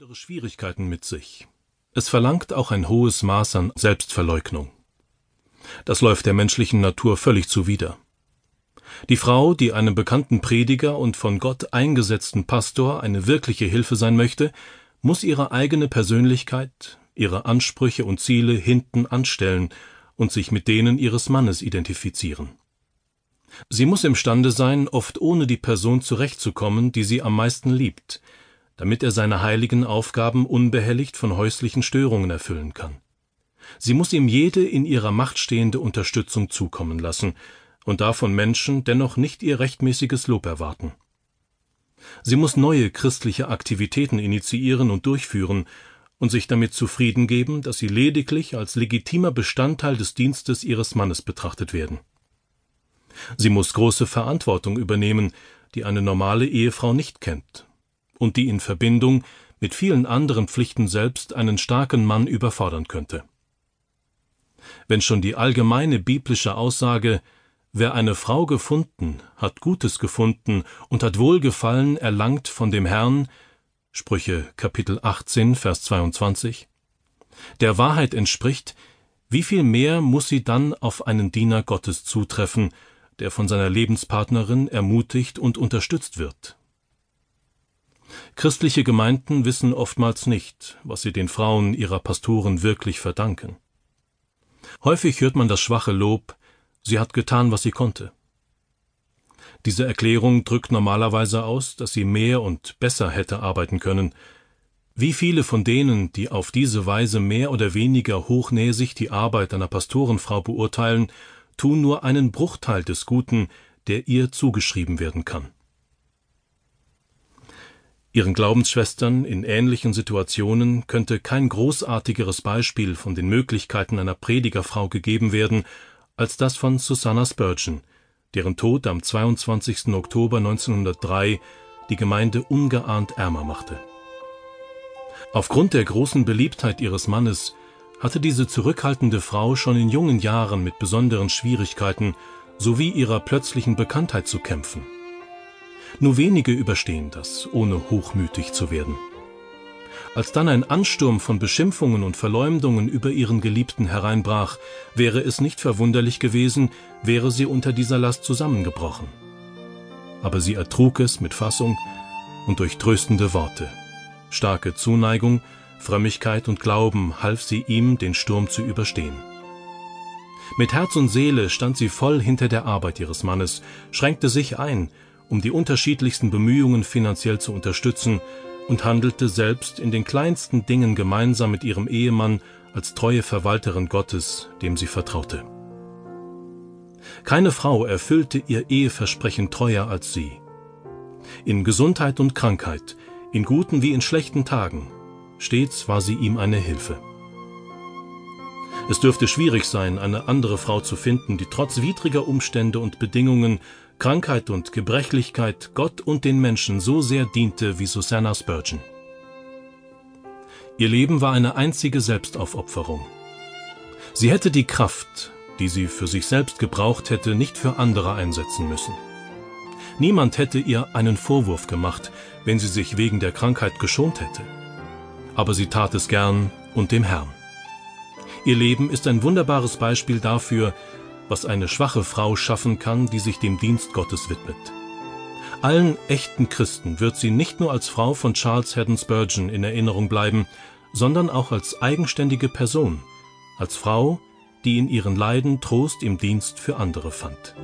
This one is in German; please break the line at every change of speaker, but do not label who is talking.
andere Schwierigkeiten mit sich. Es verlangt auch ein hohes Maß an Selbstverleugnung. Das läuft der menschlichen Natur völlig zuwider. Die Frau, die einem bekannten Prediger und von Gott eingesetzten Pastor eine wirkliche Hilfe sein möchte, muss ihre eigene Persönlichkeit, ihre Ansprüche und Ziele hinten anstellen und sich mit denen ihres Mannes identifizieren. Sie muss imstande sein, oft ohne die Person zurechtzukommen, die sie am meisten liebt, damit er seine heiligen Aufgaben unbehelligt von häuslichen Störungen erfüllen kann. Sie muss ihm jede in ihrer Macht stehende Unterstützung zukommen lassen und davon Menschen dennoch nicht ihr rechtmäßiges Lob erwarten. Sie muss neue christliche Aktivitäten initiieren und durchführen und sich damit zufrieden geben, dass sie lediglich als legitimer Bestandteil des Dienstes ihres Mannes betrachtet werden. Sie muss große Verantwortung übernehmen, die eine normale Ehefrau nicht kennt und die in Verbindung mit vielen anderen Pflichten selbst einen starken Mann überfordern könnte. Wenn schon die allgemeine biblische Aussage Wer eine Frau gefunden, hat Gutes gefunden und hat Wohlgefallen erlangt von dem Herrn Sprüche Kapitel 18 Vers 22 der Wahrheit entspricht, wie viel mehr muss sie dann auf einen Diener Gottes zutreffen, der von seiner Lebenspartnerin ermutigt und unterstützt wird. Christliche Gemeinden wissen oftmals nicht, was sie den Frauen ihrer Pastoren wirklich verdanken. Häufig hört man das schwache Lob, sie hat getan, was sie konnte. Diese Erklärung drückt normalerweise aus, dass sie mehr und besser hätte arbeiten können. Wie viele von denen, die auf diese Weise mehr oder weniger hochnäsig die Arbeit einer Pastorenfrau beurteilen, tun nur einen Bruchteil des Guten, der ihr zugeschrieben werden kann. Ihren Glaubensschwestern in ähnlichen Situationen könnte kein großartigeres Beispiel von den Möglichkeiten einer Predigerfrau gegeben werden, als das von Susanna Spurgeon, deren Tod am 22. Oktober 1903 die Gemeinde ungeahnt ärmer machte. Aufgrund der großen Beliebtheit ihres Mannes hatte diese zurückhaltende Frau schon in jungen Jahren mit besonderen Schwierigkeiten sowie ihrer plötzlichen Bekanntheit zu kämpfen. Nur wenige überstehen das, ohne hochmütig zu werden. Als dann ein Ansturm von Beschimpfungen und Verleumdungen über ihren Geliebten hereinbrach, wäre es nicht verwunderlich gewesen, wäre sie unter dieser Last zusammengebrochen. Aber sie ertrug es mit Fassung und durch tröstende Worte. Starke Zuneigung, Frömmigkeit und Glauben half sie ihm, den Sturm zu überstehen. Mit Herz und Seele stand sie voll hinter der Arbeit ihres Mannes, schränkte sich ein um die unterschiedlichsten Bemühungen finanziell zu unterstützen und handelte selbst in den kleinsten Dingen gemeinsam mit ihrem Ehemann als treue Verwalterin Gottes, dem sie vertraute. Keine Frau erfüllte ihr Eheversprechen treuer als sie. In Gesundheit und Krankheit, in guten wie in schlechten Tagen, stets war sie ihm eine Hilfe. Es dürfte schwierig sein, eine andere Frau zu finden, die trotz widriger Umstände und Bedingungen Krankheit und Gebrechlichkeit Gott und den Menschen so sehr diente wie Susanna Spurgeon. Ihr Leben war eine einzige Selbstaufopferung. Sie hätte die Kraft, die sie für sich selbst gebraucht hätte, nicht für andere einsetzen müssen. Niemand hätte ihr einen Vorwurf gemacht, wenn sie sich wegen der Krankheit geschont hätte. Aber sie tat es gern und dem Herrn. Ihr Leben ist ein wunderbares Beispiel dafür, was eine schwache Frau schaffen kann, die sich dem Dienst Gottes widmet. Allen echten Christen wird sie nicht nur als Frau von Charles Haddon Spurgeon in Erinnerung bleiben, sondern auch als eigenständige Person, als Frau, die in ihren Leiden Trost im Dienst für andere fand.